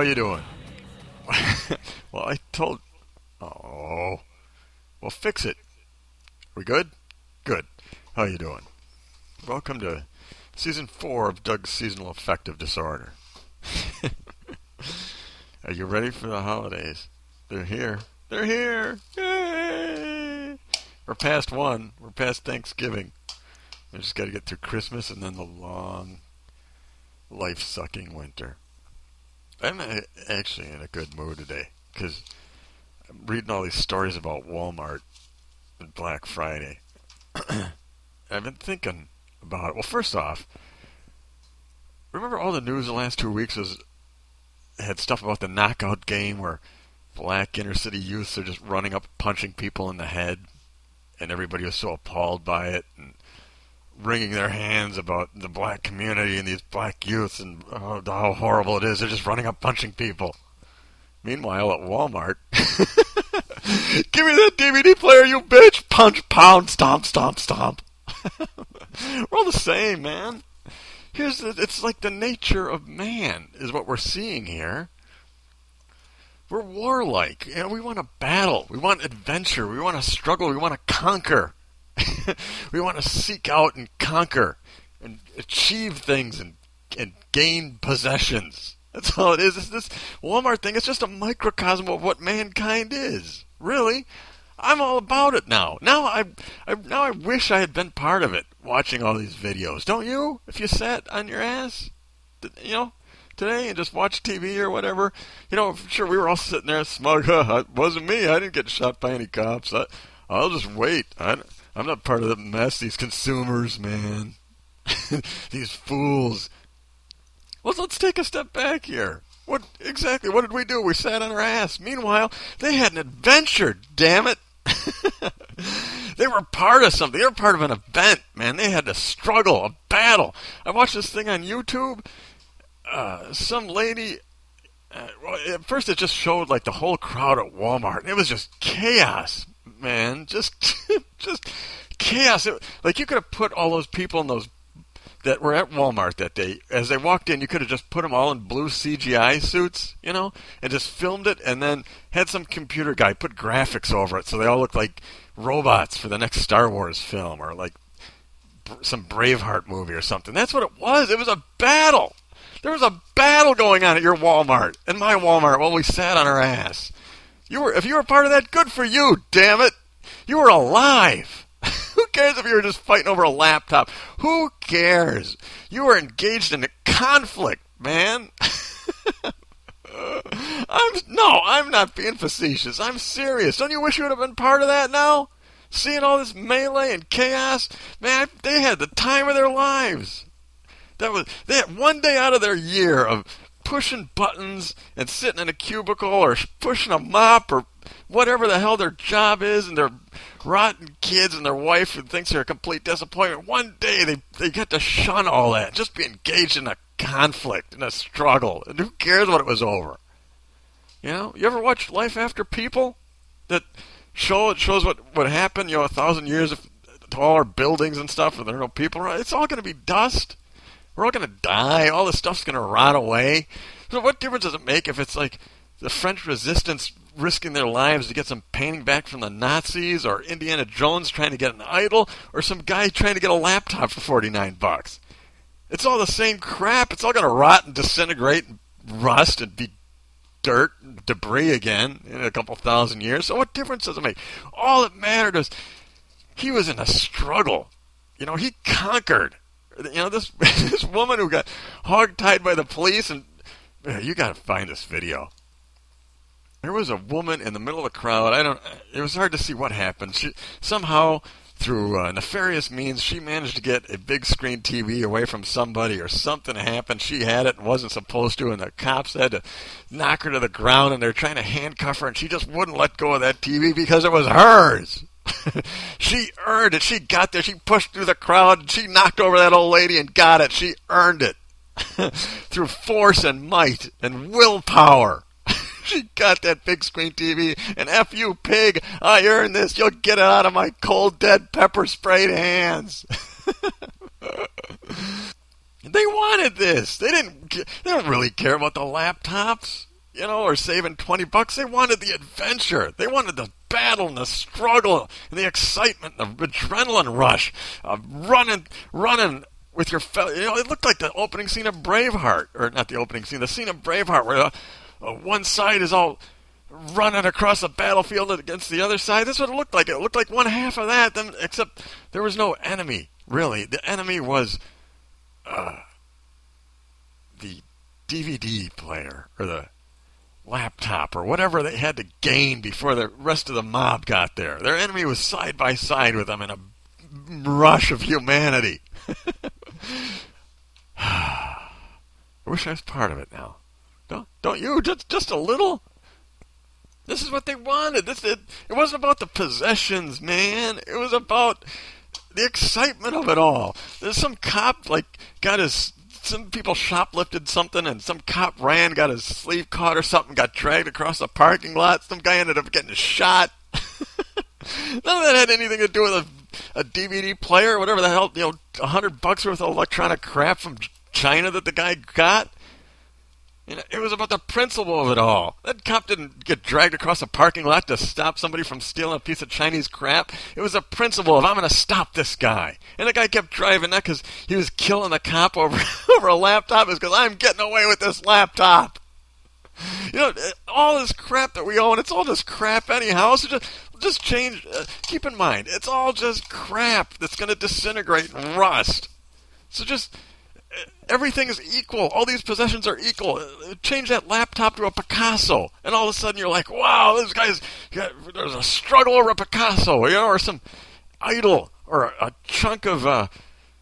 How you doing? well, I told. Oh, well, fix it. We good? Good. How you doing? Welcome to season four of Doug's seasonal affective disorder. Are you ready for the holidays? They're here. They're here. Yay! We're past one. We're past Thanksgiving. We just got to get through Christmas and then the long, life-sucking winter. I'm actually in a good mood today because I'm reading all these stories about Walmart and Black Friday. I've been thinking about it. Well, first off, remember all the news the last two weeks was had stuff about the knockout game where black inner city youths are just running up punching people in the head and everybody was so appalled by it and wringing their hands about the black community and these black youths and oh, how horrible it is. They're just running up punching people. Meanwhile, at Walmart, give me that DVD player, you bitch! Punch, pound, stomp, stomp, stomp. we're all the same, man. Here's the, it's like the nature of man is what we're seeing here. We're warlike. You know, we want to battle. We want adventure. We want to struggle. We want to conquer. we want to seek out and conquer and achieve things and and gain possessions. That's all it is. It's this Walmart thing. It's just a microcosm of what mankind is. Really, I'm all about it now. Now I, I now I wish I had been part of it, watching all these videos. Don't you? If you sat on your ass, you know, today and just watch TV or whatever. You know, sure, we were all sitting there smug. Huh, it wasn't me. I didn't get shot by any cops. I, I'll just wait. I, I'm not part of the mess. These consumers, man. these fools. Well, let's take a step back here. What exactly? What did we do? We sat on our ass. Meanwhile, they had an adventure. Damn it! they were part of something. They were part of an event, man. They had to struggle, a battle. I watched this thing on YouTube uh, some lady. Uh, well, at first, it just showed like the whole crowd at Walmart. It was just chaos, man. Just, just chaos. It, like you could have put all those people in those that were at Walmart that day. As they walked in, you could have just put them all in blue CGI suits, you know, and just filmed it, and then had some computer guy put graphics over it so they all look like robots for the next Star Wars film or like some Braveheart movie or something. That's what it was. It was a battle. There was a battle going on at your Walmart and my Walmart while we sat on our ass. You were, if you were part of that, good for you. Damn it, you were alive. Who cares if you were just fighting over a laptop? Who cares? You were engaged in a conflict, man. I'm no, I'm not being facetious. I'm serious. Don't you wish you would have been part of that now? Seeing all this melee and chaos, man, they had the time of their lives. That was they had one day out of their year of pushing buttons and sitting in a cubicle or pushing a mop or whatever the hell their job is and their rotten kids and their wife who thinks they're a complete disappointment. One day they they get to shun all that, just be engaged in a conflict and a struggle, and who cares what it was over? You know, you ever watch Life After People? That show it shows what what happened. You know, a thousand years of all our buildings and stuff, and there are no people around. It's all going to be dust. We're all going to die. All this stuff's going to rot away. So what difference does it make if it's like the French resistance risking their lives to get some painting back from the Nazis, or Indiana Jones trying to get an idol, or some guy trying to get a laptop for 49 bucks? It's all the same crap. It's all going to rot and disintegrate and rust and be dirt and debris again in a couple thousand years. So what difference does it make? All that mattered is he was in a struggle. You know, he conquered you know this this woman who got hog-tied by the police, and you got to find this video. There was a woman in the middle of the crowd. I don't. It was hard to see what happened. She somehow, through uh, nefarious means, she managed to get a big screen TV away from somebody, or something happened. She had it and wasn't supposed to, and the cops had to knock her to the ground, and they're trying to handcuff her, and she just wouldn't let go of that TV because it was hers. she earned it. She got there. She pushed through the crowd. She knocked over that old lady and got it. She earned it through force and might and willpower. she got that big screen TV. And F you, pig. I earned this. You'll get it out of my cold, dead, pepper sprayed hands. They wanted this. They didn't. They don't really care about the laptops, you know, or saving twenty bucks. They wanted the adventure. They wanted the battle and the struggle and the excitement, the adrenaline rush of running, running with your fellow. You know, it looked like the opening scene of Braveheart, or not the opening scene, the scene of Braveheart, where uh, uh, one side is all running across the battlefield against the other side. That's what it looked like. It looked like one half of that, then except there was no enemy. Really, the enemy was uh, the DVD player or the laptop or whatever they had to gain before the rest of the mob got there. Their enemy was side by side with them in a rush of humanity. I wish I was part of it now. Don't don't you? Just just a little. This is what they wanted. This it, it wasn't about the possessions, man. It was about the excitement of it all. There's some cop like got his some people shoplifted something and some cop ran, got his sleeve caught or something, got dragged across a parking lot. Some guy ended up getting shot. None of that had anything to do with a, a DVD player or whatever the hell, you know, a hundred bucks worth of electronic crap from China that the guy got. It was about the principle of it all. That cop didn't get dragged across a parking lot to stop somebody from stealing a piece of Chinese crap. It was a principle of I'm going to stop this guy. And the guy kept driving not because he was killing the cop over over a laptop. It's because I'm getting away with this laptop. You know, all this crap that we own, it's all just crap anyhow. So just just change. Uh, keep in mind, it's all just crap that's going to disintegrate and rust. So just everything is equal. All these possessions are equal. Change that laptop to a Picasso, and all of a sudden you're like, wow, this guy's got, there's a struggle over a Picasso, you know, or some idol, or a, a chunk of uh,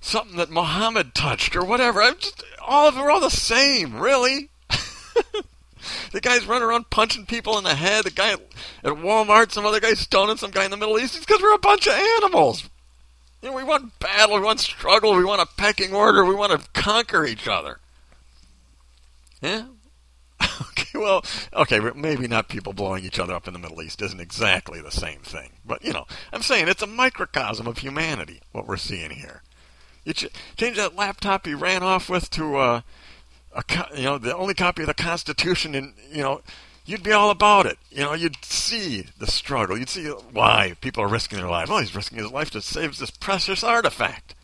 something that Muhammad touched, or whatever. I'm just all of them are all the same, really. the guy's running around punching people in the head. The guy at Walmart, some other guy stoning some guy in the Middle East. It's because we're a bunch of animals. You know, we want battle, we want struggle, we want a pecking order, we want to conquer each other. Yeah? okay, well, okay, maybe not people blowing each other up in the Middle East isn't exactly the same thing. But, you know, I'm saying it's a microcosm of humanity, what we're seeing here. You ch- change that laptop he ran off with to, uh, a co- you know, the only copy of the Constitution in, you know, you'd be all about it. You know, you'd see the struggle. You'd see why people are risking their lives. Well, he's risking his life to save this precious artifact.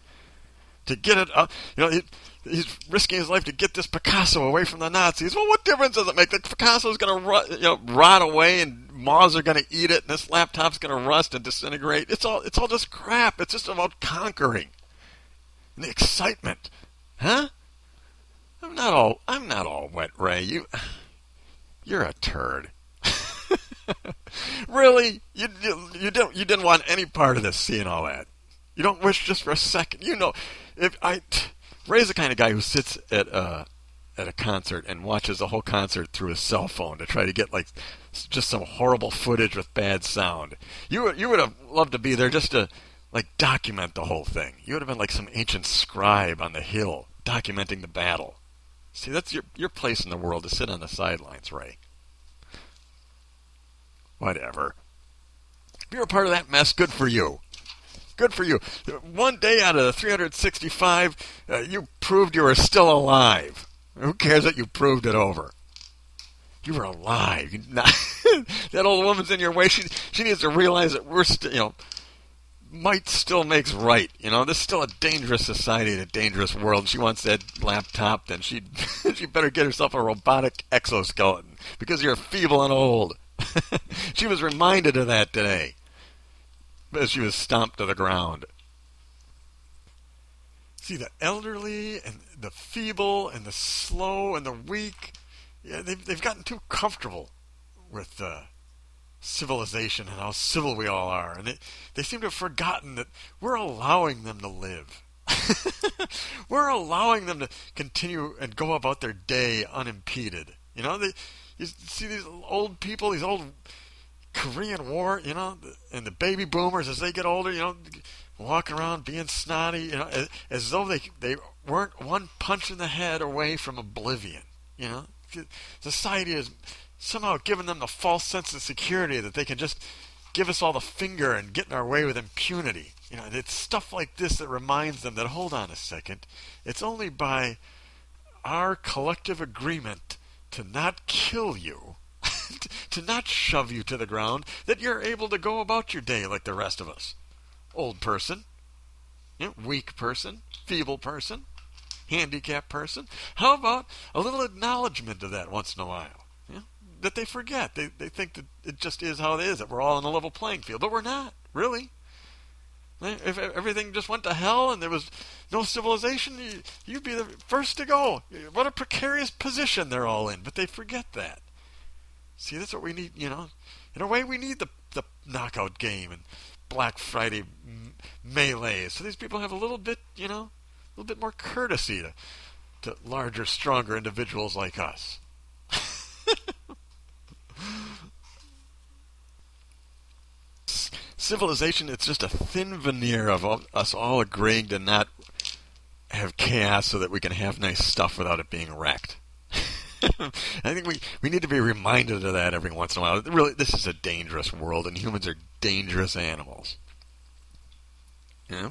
To get it, you know, he, he's risking his life to get this Picasso away from the Nazis. Well, what difference does it make? The Picasso's going to, you know, rot away, and moths are going to eat it, and this laptop's going to rust and disintegrate. It's all, it's all just crap. It's just about conquering and the excitement, huh? I'm not all, I'm not all wet, Ray. You. You're a turd. really? You, you you don't you didn't want any part of this seeing all that. You don't wish just for a second. You know, if I Ray's the kind of guy who sits at uh at a concert and watches the whole concert through his cell phone to try to get like just some horrible footage with bad sound. You you would have loved to be there just to like document the whole thing. You would have been like some ancient scribe on the hill documenting the battle. See, that's your your place in the world to sit on the sidelines, Ray. Whatever. If you're a part of that mess, good for you. Good for you. One day out of the 365, uh, you proved you were still alive. Who cares that you proved it over? You were alive. that old woman's in your way. She she needs to realize that we're still, you know, might still makes right. You know, this is still a dangerous society, and a dangerous world. She wants that laptop, then she she better get herself a robotic exoskeleton because you're feeble and old. she was reminded of that today as she was stomped to the ground. See, the elderly and the feeble and the slow and the weak, yeah, they've, they've gotten too comfortable with uh, civilization and how civil we all are. And they, they seem to have forgotten that we're allowing them to live. we're allowing them to continue and go about their day unimpeded. You know, they, you see these old people, these old Korean War, you know, and the baby boomers as they get older, you know, walking around being snotty, you know, as, as though they they weren't one punch in the head away from oblivion. You know, society is somehow giving them the false sense of security that they can just give us all the finger and get in our way with impunity. You know, it's stuff like this that reminds them that hold on a second, it's only by our collective agreement to not kill you, to not shove you to the ground, that you're able to go about your day like the rest of us. Old person, weak person, feeble person, handicapped person. How about a little acknowledgement of that once in a while? That they forget. They, they think that it just is how it is, that we're all on a level playing field. But we're not, really. If everything just went to hell and there was no civilization, you'd be the first to go. What a precarious position they're all in, but they forget that. See, that's what we need, you know. In a way, we need the, the knockout game and Black Friday melee. So these people have a little bit, you know, a little bit more courtesy to, to larger, stronger individuals like us. Civilization, it's just a thin veneer of all, us all agreeing to not have chaos so that we can have nice stuff without it being wrecked. I think we, we need to be reminded of that every once in a while. Really, this is a dangerous world, and humans are dangerous animals. Yeah,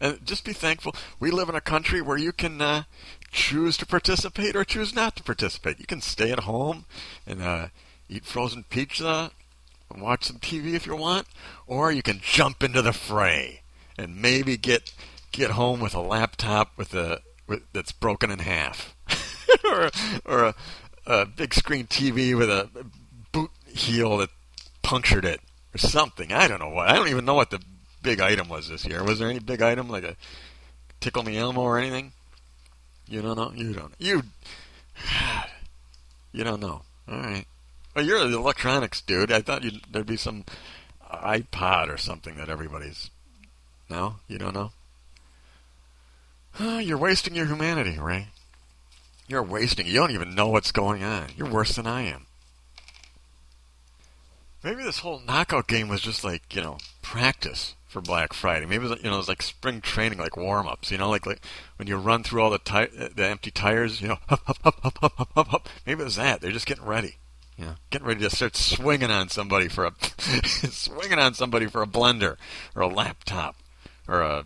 And just be thankful. We live in a country where you can uh, choose to participate or choose not to participate. You can stay at home and uh, eat frozen pizza and watch some TV if you want, or you can jump into the fray and maybe get get home with a laptop with a with, that's broken in half, or or a, a big screen TV with a boot heel that punctured it, or something. I don't know what. I don't even know what the big item was this year. Was there any big item like a tickle me Elmo or anything? You don't know. You don't. You. You don't know. All right. Well, you're the electronics dude. I thought there'd be some iPod or something that everybody's. No, you don't know. you're wasting your humanity, Ray. You're wasting. You don't even know what's going on. You're worse than I am. Maybe this whole knockout game was just like you know practice for Black Friday. Maybe it was, you know it was like spring training, like warm ups. You know, like like when you run through all the ti- the empty tires. You know, Maybe it was that. They're just getting ready. Yeah, getting ready to start swinging on somebody for a swinging on somebody for a blender or a laptop or a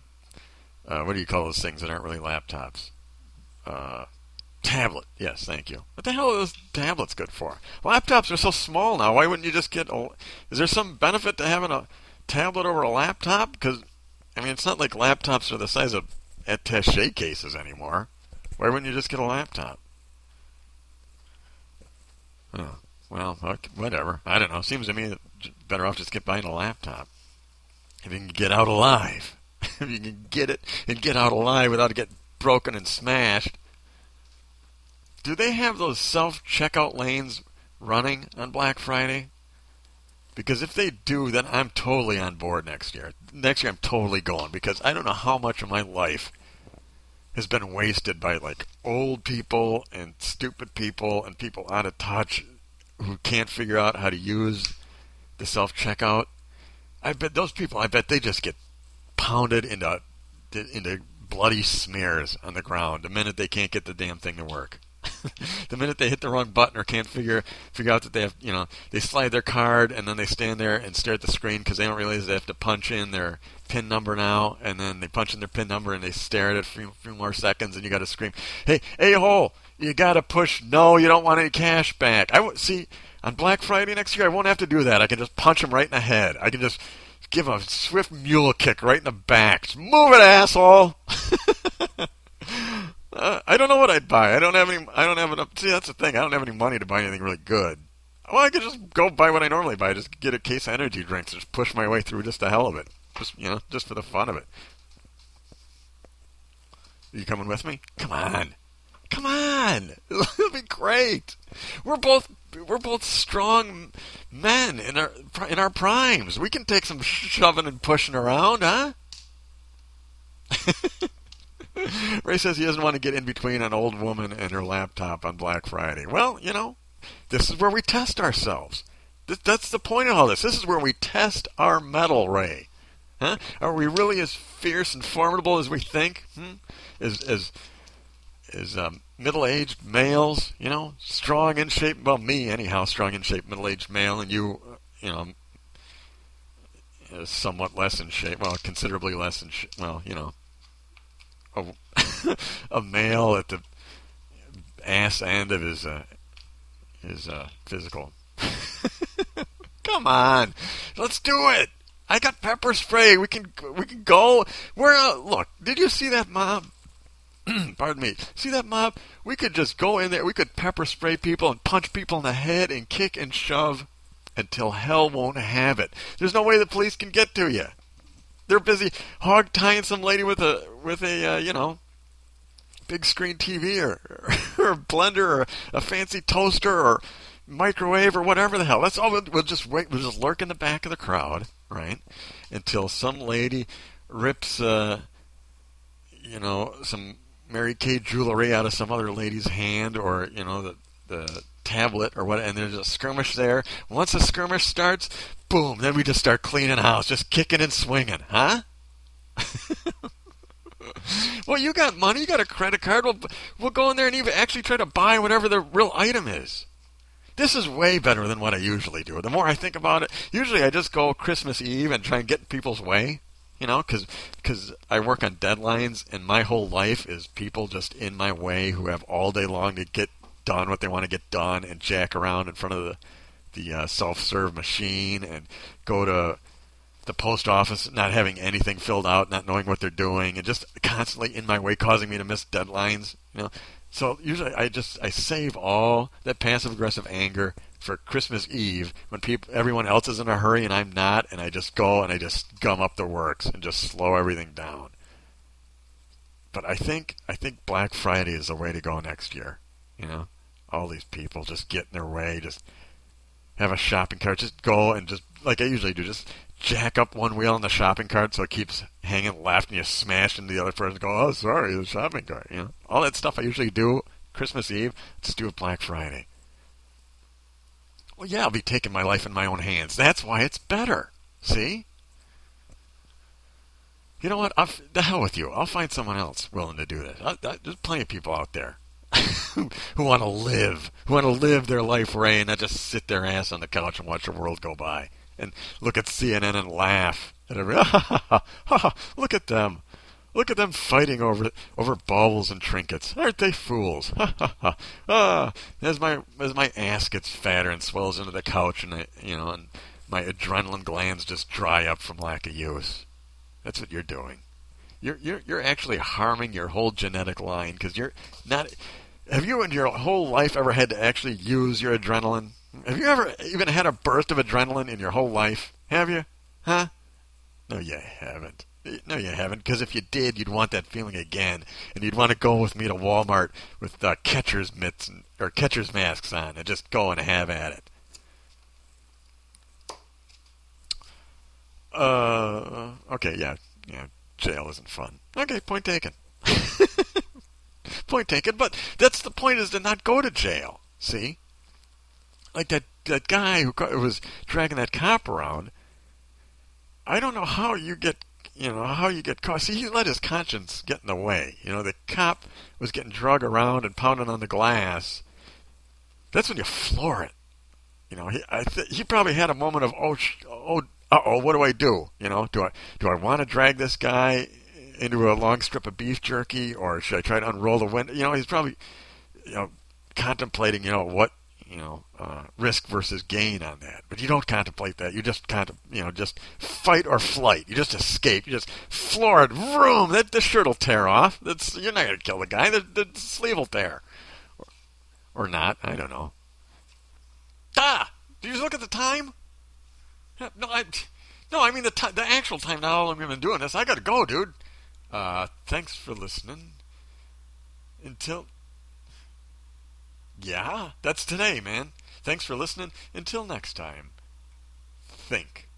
uh, what do you call those things that aren't really laptops? Uh, tablet. Yes, thank you. What the hell are those tablets good for? Laptops are so small now. Why wouldn't you just get? A, is there some benefit to having a tablet over a laptop? Because I mean, it's not like laptops are the size of attaché cases anymore. Why wouldn't you just get a laptop? Oh. Well, whatever. I don't know. Seems to me better off just get buying a laptop. If you can get out alive. if you can get it and get out alive without getting broken and smashed. Do they have those self checkout lanes running on Black Friday? Because if they do, then I'm totally on board next year. Next year, I'm totally going because I don't know how much of my life has been wasted by like old people and stupid people and people out of touch who can't figure out how to use the self checkout. I bet those people. I bet they just get pounded into into bloody smears on the ground the minute they can't get the damn thing to work. the minute they hit the wrong button or can't figure figure out that they have, you know, they slide their card and then they stand there and stare at the screen because they don't realize they have to punch in their pin number now, and then they punch in their pin number and they stare at it for a few more seconds, and you got to scream, "Hey, a hole! You got to push no. You don't want any cash back." I w- see on Black Friday next year. I won't have to do that. I can just punch him right in the head. I can just give him a swift mule kick right in the back. Just move it, asshole. uh, I don't know what I'd buy. I don't have any. I don't have enough. See, that's the thing. I don't have any money to buy anything really good. Well, I could just go buy what I normally buy. Just get a case of energy drinks and just push my way through just the hell of it. Just you know, just for the fun of it. Are you coming with me? Come on. Come on. It'll be great. We're both we're both strong men in our in our primes. We can take some shoving and pushing around, huh? Ray says he doesn't want to get in between an old woman and her laptop on Black Friday. Well, you know, this is where we test ourselves. That's the point of all this. This is where we test our mettle, Ray. Huh? Are we really as fierce and formidable as we think? Hmm? As as as um, middle-aged males, you know, strong in shape. Well, me anyhow, strong in shape, middle-aged male, and you, you know, somewhat less in shape. Well, considerably less in shape. Well, you know, a, a male at the ass end of his uh, his uh, physical. Come on, let's do it. I got pepper spray. We can we can go. Where uh, look? Did you see that mob? Pardon me. See that mob? We could just go in there. We could pepper spray people and punch people in the head and kick and shove until hell won't have it. There's no way the police can get to you. They're busy hog tying some lady with a with a uh, you know big screen TV or, or a blender or a fancy toaster or microwave or whatever the hell. That's all. We'll, we'll just wait. We'll just lurk in the back of the crowd, right, until some lady rips, uh, you know, some Mary Kay jewelry out of some other lady's hand, or you know, the the tablet or what, and there's a skirmish there. Once the skirmish starts, boom, then we just start cleaning house, just kicking and swinging, huh? well, you got money, you got a credit card. We'll, we'll go in there and even actually try to buy whatever the real item is. This is way better than what I usually do. The more I think about it, usually I just go Christmas Eve and try and get in people's way, you know, because cause I work on deadlines and my whole life is people just in my way who have all day long to get done what they want to get done and jack around in front of the the uh, self-serve machine and go to the post office not having anything filled out, not knowing what they're doing, and just constantly in my way, causing me to miss deadlines. You know, so usually I just I save all that passive aggressive anger for Christmas Eve when people everyone else is in a hurry and I'm not, and I just go and I just gum up the works and just slow everything down. But I think I think Black Friday is the way to go next year. You know, all these people just get in their way, just have a shopping cart, just go and just like I usually do, just jack up one wheel on the shopping cart so it keeps hanging left, and you smash into the other person. And go, oh, sorry, the shopping cart. You know, all that stuff I usually do Christmas Eve. Just do it Black Friday. Well, yeah, I'll be taking my life in my own hands. That's why it's better. See? You know what? I'll, the hell with you. I'll find someone else willing to do this. I, I, there's plenty of people out there. who want to live, who want to live their life right and not just sit their ass on the couch and watch the world go by and look at CNN and laugh at every. look at them. Look at them fighting over over baubles and trinkets. Aren't they fools? Ha ha ha! ah, as my as my ass gets fatter and swells into the couch, and I, you know, and my adrenaline glands just dry up from lack of use. That's what you're doing. You're you're you're actually harming your whole genetic line because you're not have you in your whole life ever had to actually use your adrenaline? Have you ever even had a burst of adrenaline in your whole life? Have you? Huh? No, you haven't. No, you haven't. Because if you did, you'd want that feeling again, and you'd want to go with me to Walmart with uh, catcher's mitts and, or catcher's masks on, and just go and have at it. Uh, okay, yeah, yeah. Jail isn't fun. Okay, point taken. point taken. But that's the point: is to not go to jail. See, like that that guy who was dragging that cop around. I don't know how you get you know how you get caught. See, he let his conscience get in the way. You know, the cop was getting drug around and pounding on the glass. That's when you floor it. You know, he th- he probably had a moment of oh sh- oh uh oh what do I do? You know, do I do I want to drag this guy into a long strip of beef jerky, or should I try to unroll the window? You know, he's probably, you know, contemplating, you know, what, you know, uh, risk versus gain on that. But you don't contemplate that. You just kind of, you know, just fight or flight. You just escape. You just floor it. Vroom! That the shirt will tear off. That's you're not gonna kill the guy. The, the sleeve will tear, or, or not. I don't know. Ah! Do you look at the time? No, I. No, I mean the t- the actual time. Long we've been doing this. I gotta go, dude. Uh, thanks for listening. Until. Yeah, that's today, man. Thanks for listening. Until next time, think.